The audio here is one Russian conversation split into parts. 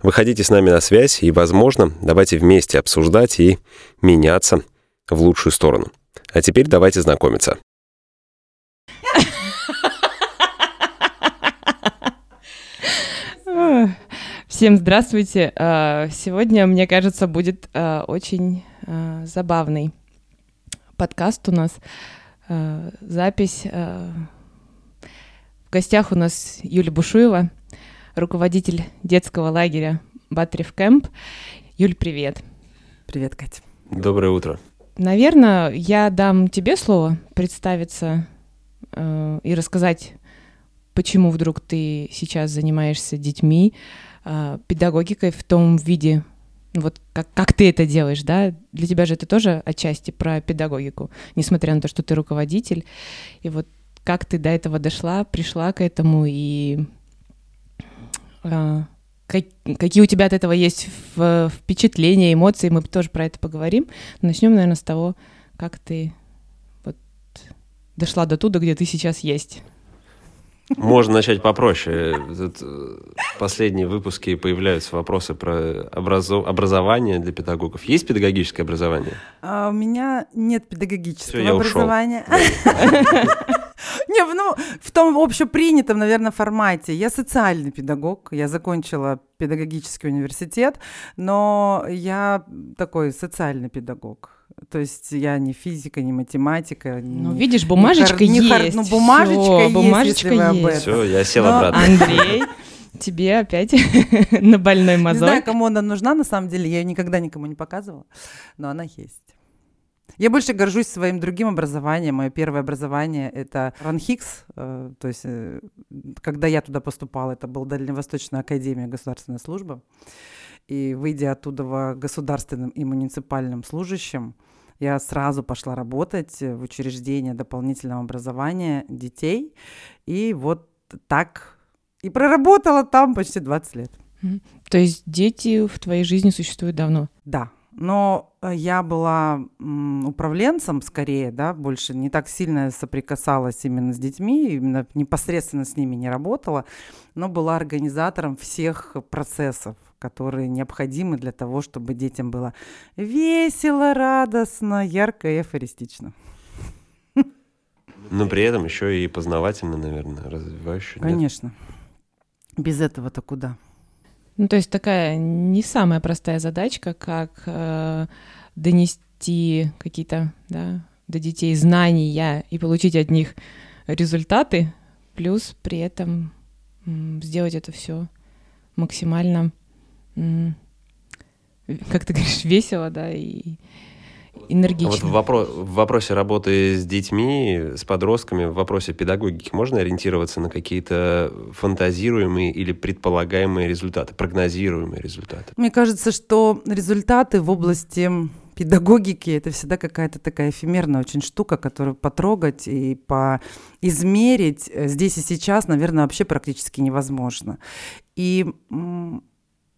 Выходите с нами на связь и, возможно, давайте вместе обсуждать и меняться в лучшую сторону. А теперь давайте знакомиться. Всем здравствуйте. А, сегодня, мне кажется, будет а, очень а, забавный подкаст у нас. Запись. В гостях у нас Юлия Бушуева, руководитель детского лагеря Батрев Кэмп. Юль, привет. Привет, Катя. Доброе утро. Наверное, я дам тебе слово представиться э, и рассказать, почему вдруг ты сейчас занимаешься детьми, э, педагогикой в том виде, вот как, как ты это делаешь, да? Для тебя же это тоже отчасти про педагогику, несмотря на то, что ты руководитель. И вот как ты до этого дошла, пришла к этому и как, какие у тебя от этого есть впечатления, эмоции, мы тоже про это поговорим. Начнем, наверное, с того, как ты вот дошла до туда, где ты сейчас есть. Можно начать попроще. Тут э, последние выпуски появляются вопросы про образов... образование для педагогов. Есть педагогическое образование? А, у меня нет педагогического Все, образования. Не, ну, в том общепринятом, наверное, формате. Я социальный педагог, я закончила педагогический университет, но я такой социальный педагог. То есть я не физика, не математика. Ну, не, видишь, бумажечка не есть. Хар... Ну, бумажечка Всё, есть, бумажечка если есть. об этом. Все, я сел но... обратно. Андрей, тебе опять на больной мозоль. Не знаю, кому она нужна, на самом деле. Я ее никогда никому не показывала, но она есть. Я больше горжусь своим другим образованием. Мое первое образование — это РАНХИКС. Э, то есть, э, когда я туда поступала, это была Дальневосточная академия государственной службы. И выйдя оттуда в государственным и муниципальным служащим, я сразу пошла работать в учреждение дополнительного образования детей. И вот так и проработала там почти 20 лет. То есть дети в твоей жизни существуют давно? Да, но э, я была управленцем скорее, да, больше не так сильно соприкасалась именно с детьми, именно непосредственно с ними не работала, но была организатором всех процессов, которые необходимы для того, чтобы детям было весело, радостно, ярко и афористично. Но при этом еще и познавательно, наверное, развивающе. Конечно. Нет? Без этого-то куда? Ну, то есть такая не самая простая задачка, как э, донести какие-то да, до детей знания и получить от них результаты, плюс при этом сделать это все максимально, как ты говоришь, весело, да, и энергично. Вот в, вопро- в вопросе работы с детьми, с подростками, в вопросе педагогики можно ориентироваться на какие-то фантазируемые или предполагаемые результаты, прогнозируемые результаты? Мне кажется, что результаты в области педагогики это всегда какая-то такая эфемерная очень штука, которую потрогать и поизмерить здесь и сейчас, наверное, вообще практически невозможно. И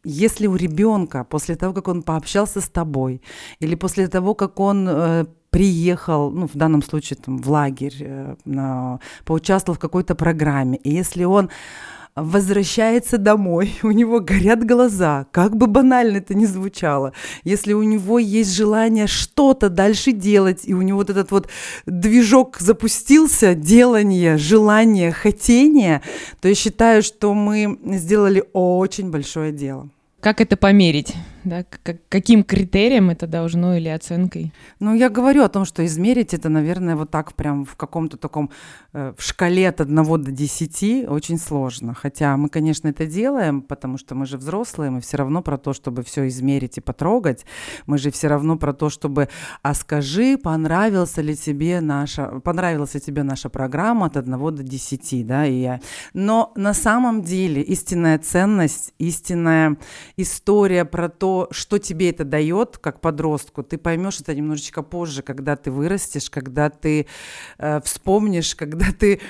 если у ребенка после того, как он пообщался с тобой, или после того, как он э, приехал, ну, в данном случае там, в лагерь, э, на, поучаствовал в какой-то программе, и если он возвращается домой, у него горят глаза, как бы банально это ни звучало, если у него есть желание что-то дальше делать, и у него вот этот вот движок запустился, делание, желание, хотение, то я считаю, что мы сделали очень большое дело. Как это померить? Да? каким критерием это должно или оценкой? Ну, я говорю о том, что измерить это, наверное, вот так прям в каком-то таком, э, в шкале от 1 до 10 очень сложно. Хотя мы, конечно, это делаем, потому что мы же взрослые, мы все равно про то, чтобы все измерить и потрогать. Мы же все равно про то, чтобы, а скажи, понравился ли тебе наша, понравилась ли тебе наша программа от 1 до 10, да, и я. Но на самом деле истинная ценность, истинная история про то, то, что тебе это дает, как подростку, ты поймешь это немножечко позже, когда ты вырастешь, когда ты э, вспомнишь, когда ты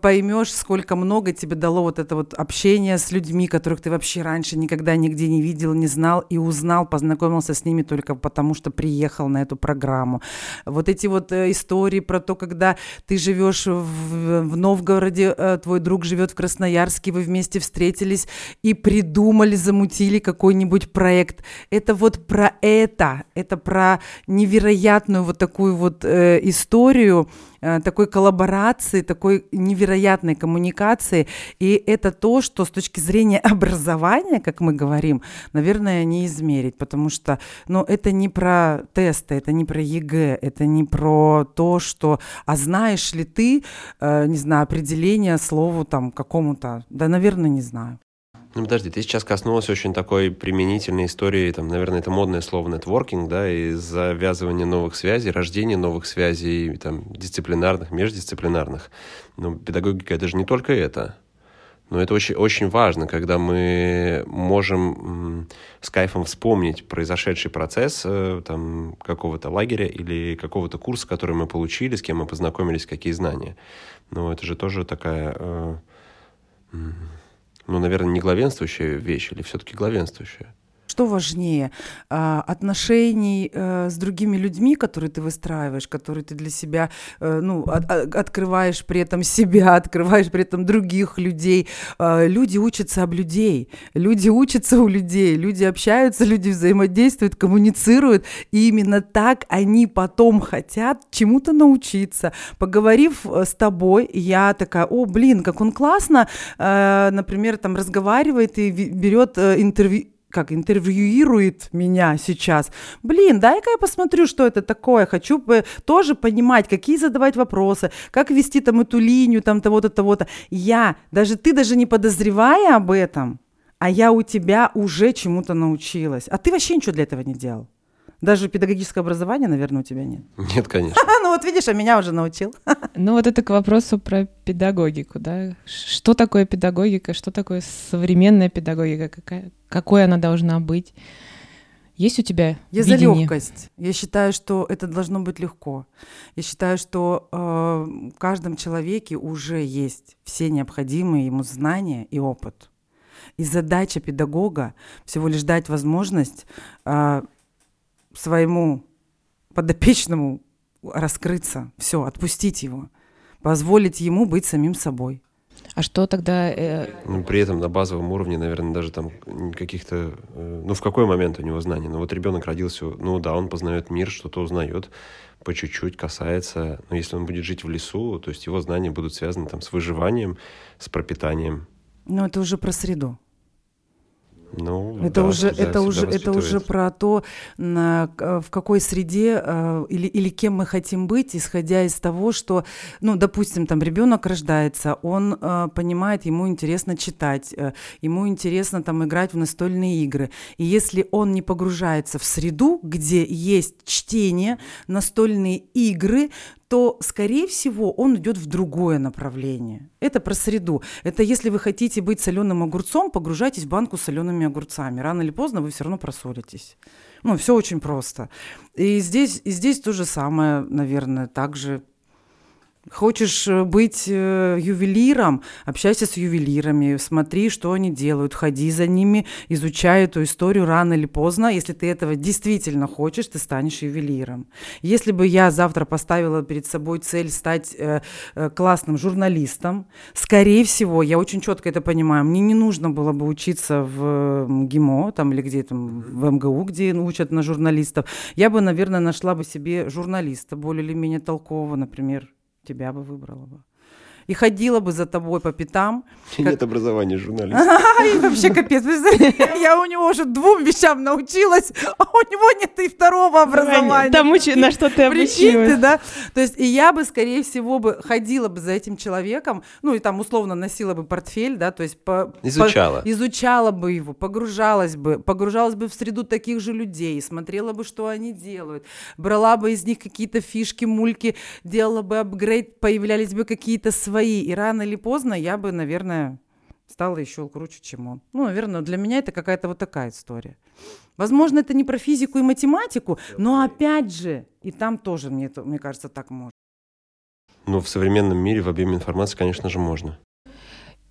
поймешь, сколько много тебе дало вот это вот общение с людьми, которых ты вообще раньше никогда нигде не видел, не знал и узнал, познакомился с ними только потому, что приехал на эту программу. Вот эти вот э, истории про то, когда ты живешь в, в Новгороде, э, твой друг живет в Красноярске, вы вместе встретились и придумали, замутили какой-нибудь проект. Это вот про это, это про невероятную вот такую вот э, историю, такой коллаборации, такой невероятной коммуникации. И это то, что с точки зрения образования, как мы говорим, наверное, не измерить, потому что ну, это не про тесты, это не про ЕГЭ, это не про то, что, а знаешь ли ты, э, не знаю, определение слову там какому-то, да, наверное, не знаю. Ну, подожди, ты сейчас коснулась очень такой применительной истории, там, наверное, это модное слово нетворкинг, да, и завязывание новых связей, рождение новых связей, там, дисциплинарных, междисциплинарных. Но педагогика — это же не только это. Но это очень, очень важно, когда мы можем с кайфом вспомнить произошедший процесс э, там, какого-то лагеря или какого-то курса, который мы получили, с кем мы познакомились, какие знания. Но это же тоже такая... Ну, наверное, не главенствующая вещь или все-таки главенствующая? Что важнее, а, отношений э, с другими людьми, которые ты выстраиваешь, которые ты для себя, э, ну, открываешь при этом себя, открываешь при этом других людей. А, люди учатся об людей, люди учатся у людей, люди общаются, люди взаимодействуют, коммуницируют, и именно так они потом хотят чему-то научиться. Поговорив э, с тобой, я такая, о, блин, как он классно, например, там разговаривает и берет интервью, как интервьюирует меня сейчас. Блин, дай-ка я посмотрю, что это такое. Хочу тоже понимать, какие задавать вопросы, как вести там эту линию, там того-то, того-то. Я, даже ты даже не подозревая об этом, а я у тебя уже чему-то научилась. А ты вообще ничего для этого не делал. Даже педагогическое образование, наверное, у тебя нет. Нет, конечно. Ну вот видишь, а меня уже научил. Ну вот это к вопросу про педагогику, да? Что такое педагогика, что такое современная педагогика, какая, какой она должна быть? Есть у тебя Я видение? за легкость. Я считаю, что это должно быть легко. Я считаю, что э, в каждом человеке уже есть все необходимые ему знания и опыт. И задача педагога всего лишь дать возможность э, своему подопечному раскрыться, все, отпустить его, позволить ему быть самим собой. А что тогда... Э... Ну, при этом на базовом уровне, наверное, даже там каких-то... Э, ну, в какой момент у него знаний? Ну, вот ребенок родился, ну да, он познает мир, что-то узнает, по чуть-чуть касается. Но если он будет жить в лесу, то есть его знания будут связаны там с выживанием, с пропитанием. Но это уже про среду. Ну, это да, уже, это уже, это уже про то, на, в какой среде э, или, или кем мы хотим быть, исходя из того, что, ну, допустим, там ребенок рождается, он э, понимает, ему интересно читать, э, ему интересно там играть в настольные игры. И если он не погружается в среду, где есть чтение, настольные игры, то, скорее всего, он идет в другое направление. Это про среду. Это если вы хотите быть соленым огурцом, погружайтесь в банку с солеными огурцами. Рано или поздно вы все равно просолитесь. Ну, все очень просто. И здесь, и здесь то же самое, наверное, также Хочешь э, быть э, ювелиром, общайся с ювелирами, смотри, что они делают, ходи за ними, изучай эту историю рано или поздно. Если ты этого действительно хочешь, ты станешь ювелиром. Если бы я завтра поставила перед собой цель стать э, классным журналистом, скорее всего, я очень четко это понимаю, мне не нужно было бы учиться в ГИМО там, или где там в МГУ, где учат на журналистов. Я бы, наверное, нашла бы себе журналиста более или менее толкового, например, тебя бы выбрала бы и ходила бы за тобой по пятам. Как... Нет образования журналиста. И вообще капец. Я у него уже двум вещам научилась, а у него нет и второго образования. Тому, на что ты обучилась. да? То есть и я бы, скорее всего, бы ходила бы за этим человеком, ну и там условно носила бы портфель, да, то есть изучала. изучала бы его, погружалась бы, погружалась бы в среду таких же людей, смотрела бы, что они делают, брала бы из них какие-то фишки, мульки, делала бы апгрейд, появлялись бы какие-то свои свои. И рано или поздно я бы, наверное, стала еще круче, чем он. Ну, наверное, для меня это какая-то вот такая история. Возможно, это не про физику и математику, но опять же, и там тоже, мне, мне кажется, так можно. Ну, в современном мире в объеме информации, конечно же, можно.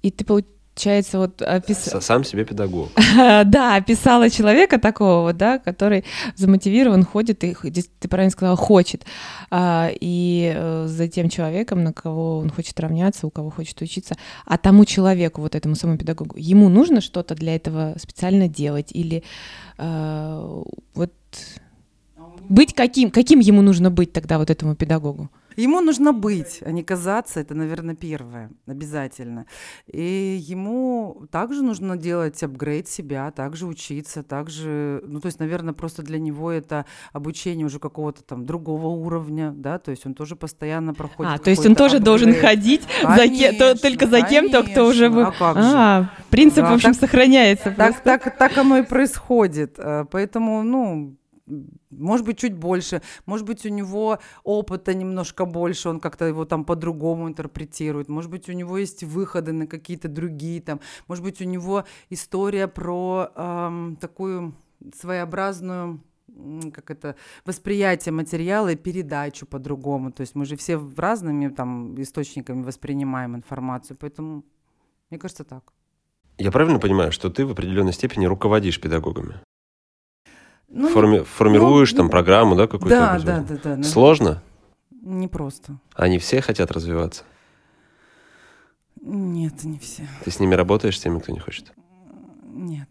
И ты, получается, вот описал... Сам себе педагог. да, описала человека такого вот, да, который замотивирован, ходит, и ты правильно сказала, хочет. А, и э, за тем человеком, на кого он хочет равняться, у кого хочет учиться, а тому человеку, вот этому самому педагогу, ему нужно что-то для этого специально делать или а, вот быть каким, каким ему нужно быть тогда вот этому педагогу? Ему нужно быть, а не казаться, это, наверное, первое, обязательно. И ему также нужно делать апгрейд себя, также учиться, также, ну, то есть, наверное, просто для него это обучение уже какого-то там другого уровня, да, то есть он тоже постоянно проходит. А, то есть он тоже апгрейд. должен ходить конечно, за то, только за кем-то, кто уже... А, как а принцип, да, в общем, так, сохраняется. Так, так, так оно и происходит. Э, поэтому, ну, может быть, чуть больше, может быть, у него опыта немножко больше, он как-то его там по-другому интерпретирует, может быть, у него есть выходы на какие-то другие там, может быть, у него история про эм, такую своеобразную как это, восприятие материала и передачу по-другому. То есть мы же все разными там источниками воспринимаем информацию, поэтому мне кажется так. Я правильно понимаю, что ты в определенной степени руководишь педагогами? Ну, Форми- формируешь ну, там программу, да, какую-то? Да, да, да, да. Сложно? Не просто. Они все хотят развиваться? Нет, не все. Ты с ними работаешь, с теми, кто не хочет? Нет.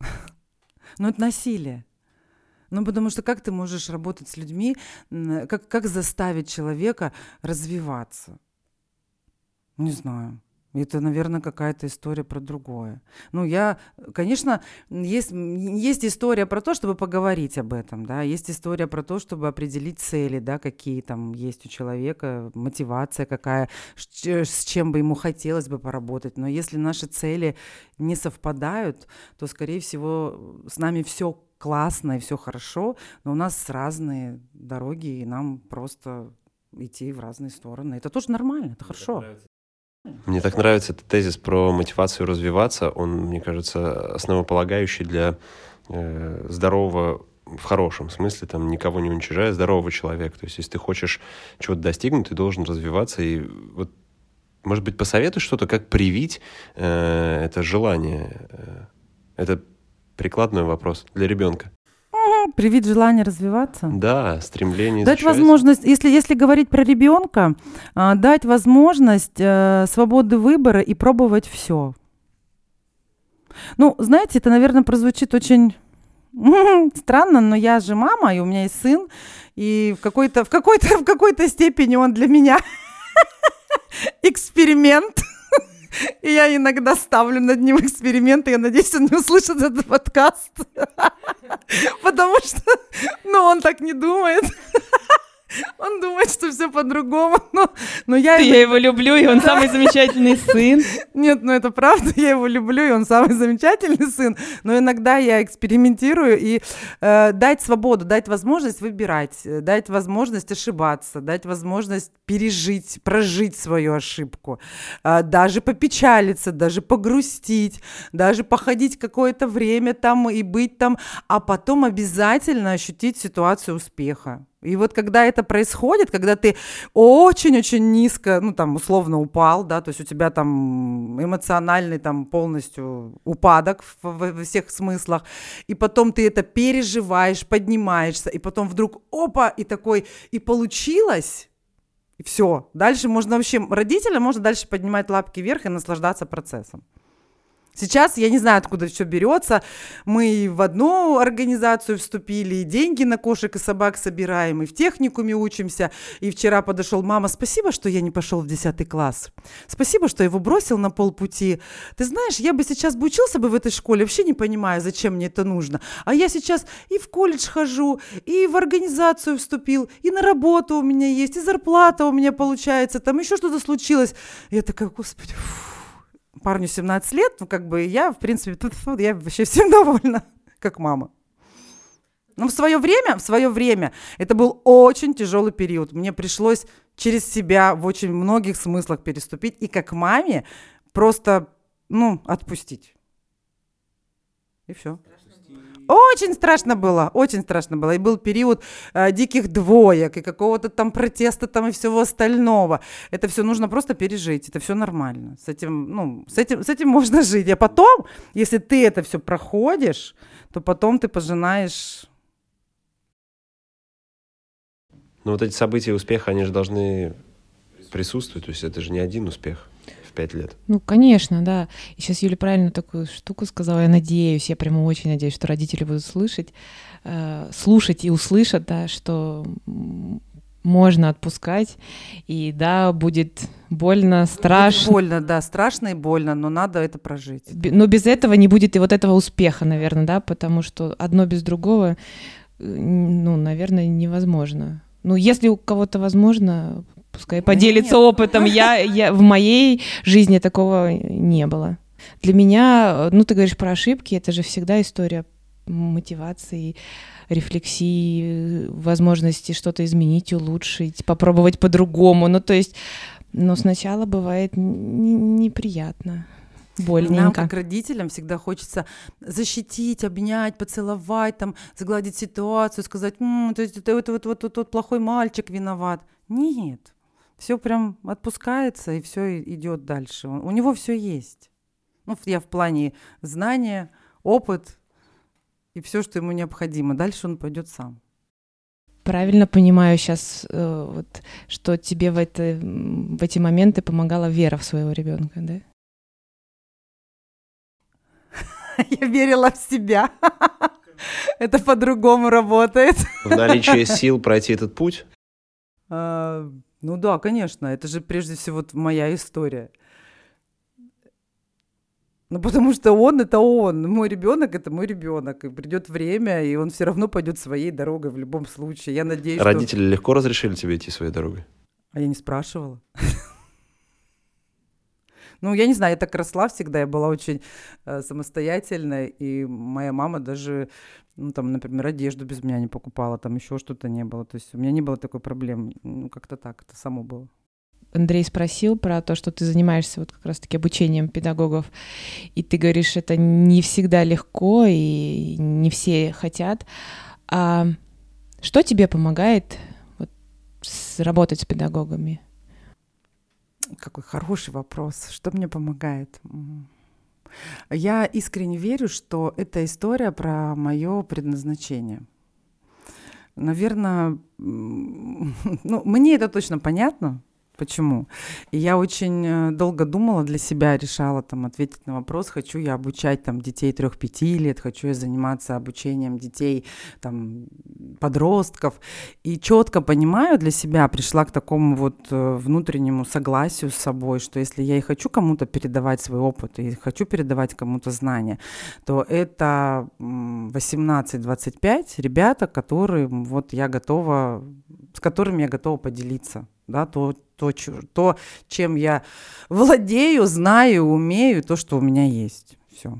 Ну, это насилие. Ну, потому что как ты можешь работать с людьми, как, как заставить человека развиваться? Не знаю. Это, наверное, какая-то история про другое. Ну, я, конечно, есть, есть история про то, чтобы поговорить об этом, да, есть история про то, чтобы определить цели, да, какие там есть у человека, мотивация какая, с чем бы ему хотелось бы поработать. Но если наши цели не совпадают, то, скорее всего, с нами все классно и все хорошо, но у нас разные дороги, и нам просто идти в разные стороны. Это тоже нормально, это хорошо. Мне так нравится этот тезис про мотивацию развиваться. Он, мне кажется, основополагающий для э, здорового в хорошем смысле, там, никого не уничижая, здорового человека. То есть, если ты хочешь чего-то достигнуть, ты должен развиваться. И вот, может быть, посоветуй что-то, как привить э, это желание. Э, это прикладной вопрос для ребенка привить желание развиваться. Да, стремление Дать возможность, если, если говорить про ребенка, а, дать возможность э, свободы выбора и пробовать все. Ну, знаете, это, наверное, прозвучит очень странно, но я же мама, и у меня есть сын, и в какой-то, в какой-то, в какой-то степени он для меня эксперимент. И я иногда ставлю над ним эксперименты. Я надеюсь, он не услышит этот подкаст. Потому что, ну, он так не думает. Он думает, что все по-другому, но, но я... Ты, я его люблю, и он да. самый замечательный сын. Нет, ну это правда, я его люблю, и он самый замечательный сын, но иногда я экспериментирую и э, дать свободу, дать возможность выбирать, э, дать возможность ошибаться, дать возможность пережить, прожить свою ошибку, э, даже попечалиться, даже погрустить, даже походить какое-то время там и быть там, а потом обязательно ощутить ситуацию успеха. И вот когда это происходит, когда ты очень-очень низко, ну там условно упал, да, то есть у тебя там эмоциональный там полностью упадок во всех смыслах, и потом ты это переживаешь, поднимаешься, и потом вдруг опа, и такой, и получилось, и все. Дальше можно вообще, родителям можно дальше поднимать лапки вверх и наслаждаться процессом. Сейчас я не знаю, откуда все берется. Мы в одну организацию вступили, и деньги на кошек и собак собираем, и в техникуме учимся. И вчера подошел мама, спасибо, что я не пошел в 10 класс. Спасибо, что его бросил на полпути. Ты знаешь, я бы сейчас бы учился бы в этой школе, вообще не понимаю, зачем мне это нужно. А я сейчас и в колледж хожу, и в организацию вступил, и на работу у меня есть, и зарплата у меня получается, там еще что-то случилось. Я такая, господи, фу парню 17 лет, ну, как бы я, в принципе, тут, я вообще всем довольна, как мама. Но в свое время, в свое время, это был очень тяжелый период. Мне пришлось через себя в очень многих смыслах переступить. И как маме просто, ну, отпустить. И все. Очень страшно было, очень страшно было. И был период э, диких двоек и какого-то там протеста там и всего остального. Это все нужно просто пережить, это все нормально. С этим, ну, с этим, с этим можно жить. А потом, если ты это все проходишь, то потом ты пожинаешь Но вот эти события успеха, они же должны присутствовать. То есть это же не один успех пять лет. Ну, конечно, да. И сейчас Юля правильно такую штуку сказала. Я надеюсь, я прямо очень надеюсь, что родители будут слышать, э, слушать и услышат, да, что можно отпускать, и да, будет больно, страшно. Больно, да, страшно и больно, но надо это прожить. Но без этого не будет и вот этого успеха, наверное, да, потому что одно без другого, э, ну, наверное, невозможно. Ну, если у кого-то возможно, пускай поделится Нет. опытом. Я, я в моей жизни такого не было. Для меня, ну, ты говоришь про ошибки, это же всегда история мотивации, рефлексии, возможности что-то изменить, улучшить, попробовать по-другому. Ну, то есть, но сначала бывает неприятно больненько. Нам, как родителям, всегда хочется защитить, обнять, поцеловать, там, загладить ситуацию, сказать, М, то есть это, это вот, вот, вот, вот плохой мальчик виноват. Нет, все прям отпускается и все идет дальше. У него все есть. Ну, я в плане знания, опыт и все, что ему необходимо. Дальше он пойдет сам. Правильно понимаю сейчас, э, вот, что тебе в, это, в эти моменты помогала вера в своего ребенка, да? Я верила в себя. Это по-другому работает. В наличии сил пройти этот путь? Ну да, конечно. Это же прежде всего моя история. Ну, потому что он это он. Мой ребенок это мой ребенок. И придет время, и он все равно пойдет своей дорогой в любом случае. Я надеюсь, Родители что... легко разрешили тебе идти своей дорогой? А я не спрашивала. Ну, я не знаю, я так росла всегда, я была очень э, самостоятельная, и моя мама даже, ну, там, например, одежду без меня не покупала, там еще что-то не было. То есть у меня не было такой проблемы. Ну, как-то так, это само было. Андрей спросил про то, что ты занимаешься вот как раз-таки обучением педагогов, и ты говоришь, это не всегда легко, и не все хотят. А что тебе помогает вот, работать с педагогами? Какой хороший вопрос. Что мне помогает? Я искренне верю, что это история про мое предназначение. Наверное, ну, мне это точно понятно, Почему? И я очень э, долго думала для себя, решала там ответить на вопрос, хочу я обучать там детей трех-пяти лет, хочу я заниматься обучением детей там подростков. И четко понимаю для себя, пришла к такому вот э, внутреннему согласию с собой, что если я и хочу кому-то передавать свой опыт, и хочу передавать кому-то знания, то это 18-25 ребята, которые вот я готова, с которыми я готова поделиться да, то, то, то, чем я владею, знаю, умею, то, что у меня есть. Все.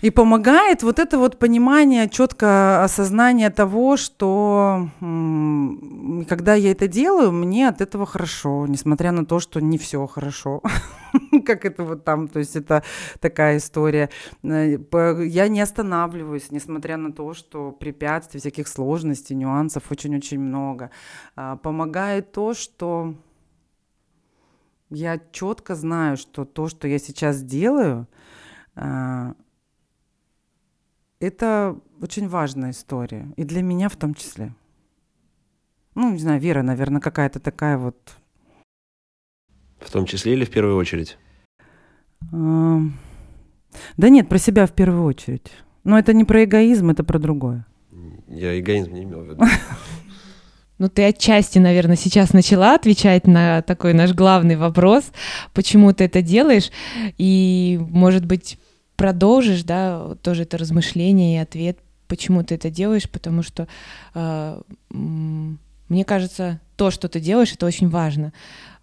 И помогает вот это вот понимание, четкое осознание того, что когда я это делаю, мне от этого хорошо, несмотря на то, что не все хорошо, как это вот там, то есть это такая история. Э, я не останавливаюсь, несмотря на то, что препятствий, всяких сложностей, нюансов очень-очень много. А, помогает то, что я четко знаю, что то, что я сейчас делаю, а, это очень важная история. И для меня в том числе. Ну, не знаю, Вера, наверное, какая-то такая вот... В том числе или в первую очередь? Да нет, про себя в первую очередь. Но это не про эгоизм, это про другое. Я эгоизм не имел в виду. Ну, ты отчасти, наверное, сейчас начала отвечать на такой наш главный вопрос, почему ты это делаешь, и, может быть, продолжишь, да, тоже это размышление и ответ, почему ты это делаешь, потому что э, мне кажется, то, что ты делаешь, это очень важно.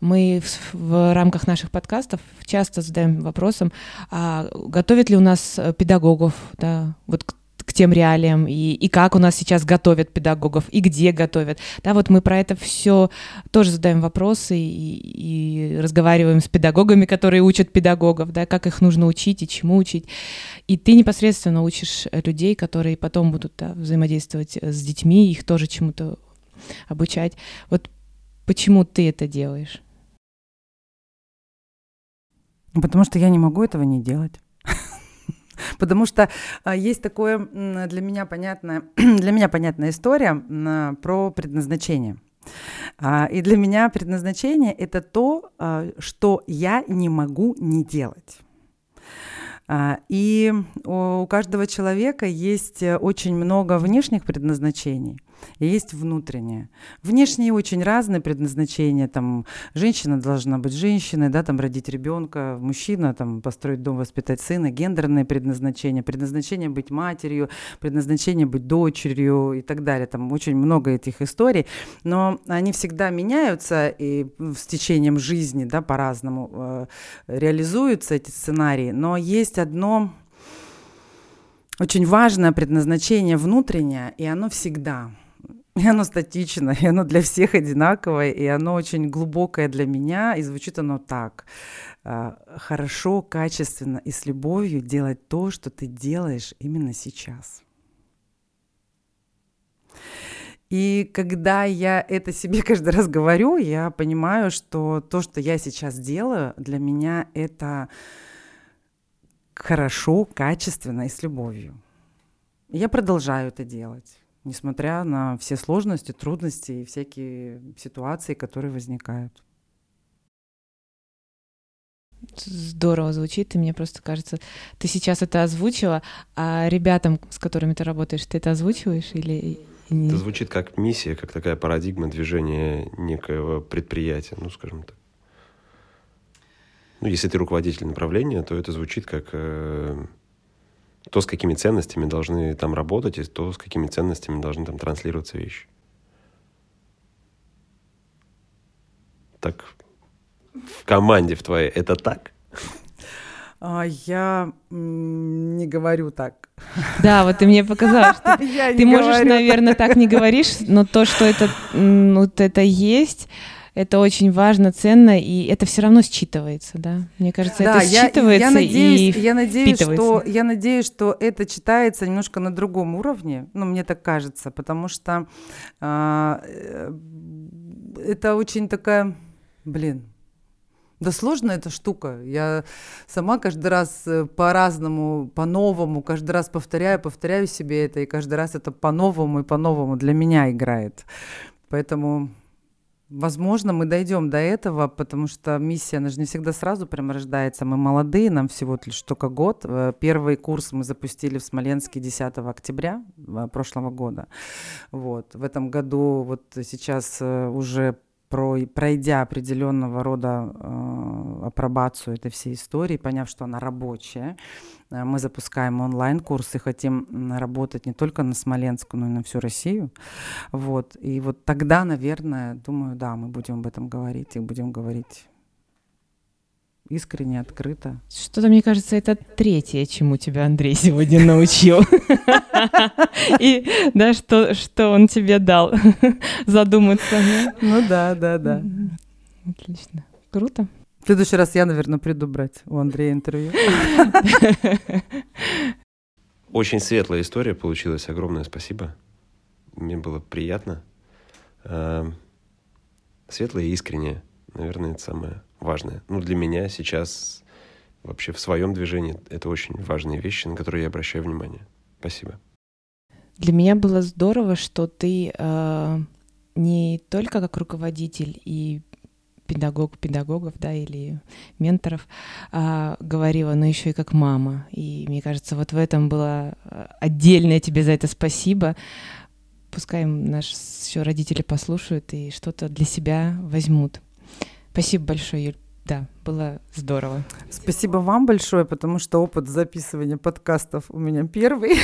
Мы в, в рамках наших подкастов часто задаем вопросом, а готовят ли у нас э, педагогов, да, вот к тем реалиям, и, и как у нас сейчас готовят педагогов, и где готовят. Да, вот мы про это все тоже задаем вопросы и, и разговариваем с педагогами, которые учат педагогов, да, как их нужно учить и чему учить. И ты непосредственно учишь людей, которые потом будут да, взаимодействовать с детьми, их тоже чему-то обучать. Вот почему ты это делаешь? Потому что я не могу этого не делать. Потому что а, есть такое для меня понятная, для меня понятная история про предназначение. А, и для меня предназначение это то, а, что я не могу не делать. И у каждого человека есть э, очень много внешних предназначений и есть внутреннее. Внешние очень разные предназначения. Там женщина должна быть женщиной, да, там родить ребенка, мужчина там построить дом, воспитать сына, гендерные предназначения, предназначение быть матерью, предназначение быть дочерью и так далее. Там очень много этих историй, но они всегда меняются и с течением жизни, да, по-разному э, реализуются эти сценарии. Но есть одно очень важное предназначение внутреннее, и оно всегда – и оно статично, и оно для всех одинаковое, и оно очень глубокое для меня, и звучит оно так. А, Хорошо, качественно и с любовью делать то, что ты делаешь именно сейчас. И когда я это себе каждый раз говорю, я понимаю, что то, что я сейчас делаю, для меня это хорошо, качественно и с любовью. Я продолжаю это делать несмотря на все сложности, трудности и всякие ситуации, которые возникают. Здорово звучит, и мне просто кажется, ты сейчас это озвучила, а ребятам, с которыми ты работаешь, ты это озвучиваешь или не? Это звучит как миссия, как такая парадигма движения некоего предприятия, ну, скажем так. Ну, если ты руководитель направления, то это звучит как э, то, с какими ценностями должны там работать, и то, с какими ценностями должны там транслироваться вещи. Так, в команде в твоей это так? А, я не говорю так. Да, вот ты мне показала, что ты можешь, наверное, так не говоришь, но то, что это вот это есть, это очень важно, ценно, и это все равно считывается, да? Мне кажется, да, это считывается я, я надеюсь, и я надеюсь, что Я надеюсь, что это читается немножко на другом уровне, ну, мне так кажется, потому что а, э, это очень такая, блин, да сложная эта штука. Я сама каждый раз э, по-разному, по-новому, каждый раз повторяю, повторяю себе это, и каждый раз это по-новому и по-новому для меня играет. Поэтому Возможно, мы дойдем до этого, потому что миссия, она же не всегда сразу прям рождается. Мы молодые, нам всего лишь только год. Э, первый курс мы запустили в Смоленске 10 октября э, прошлого года. Вот. В этом году вот сейчас э, уже пройдя определенного рода э, апробацию этой всей истории, поняв, что она рабочая, э, мы запускаем онлайн-курсы, хотим работать не только на Смоленск, но и на всю Россию. Вот. И вот тогда, наверное, думаю, да, мы будем об этом говорить и будем говорить искренне, открыто. Что-то, мне кажется, это третье, чему тебя Андрей сегодня научил. И, да, что, что он тебе дал задуматься. Ну да, да, да. Отлично. Круто. В следующий раз я, наверное, приду брать у Андрея интервью. Очень светлая история получилась. Огромное спасибо. Мне было приятно. Эм, светлая и искренняя. Наверное, это самое важное. Ну, для меня сейчас вообще в своем движении это очень важные вещи, на которые я обращаю внимание. Спасибо. Для меня было здорово, что ты э, не только как руководитель и педагог педагогов, да, или менторов а, говорила, но еще и как мама. И мне кажется, вот в этом было э, отдельное тебе за это спасибо. Пускай наши еще родители послушают и что-то для себя возьмут. Спасибо большое, Юль. Да, было здорово. Спасибо вам большое, потому что опыт записывания подкастов у меня первый.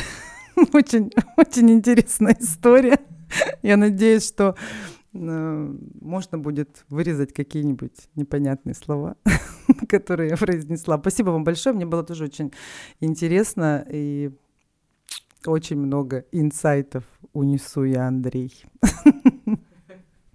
очень, очень интересная история. Я надеюсь, что э, можно будет вырезать какие-нибудь непонятные слова, которые я произнесла. Спасибо вам большое, мне было тоже очень интересно. И очень много инсайтов унесу я, Андрей.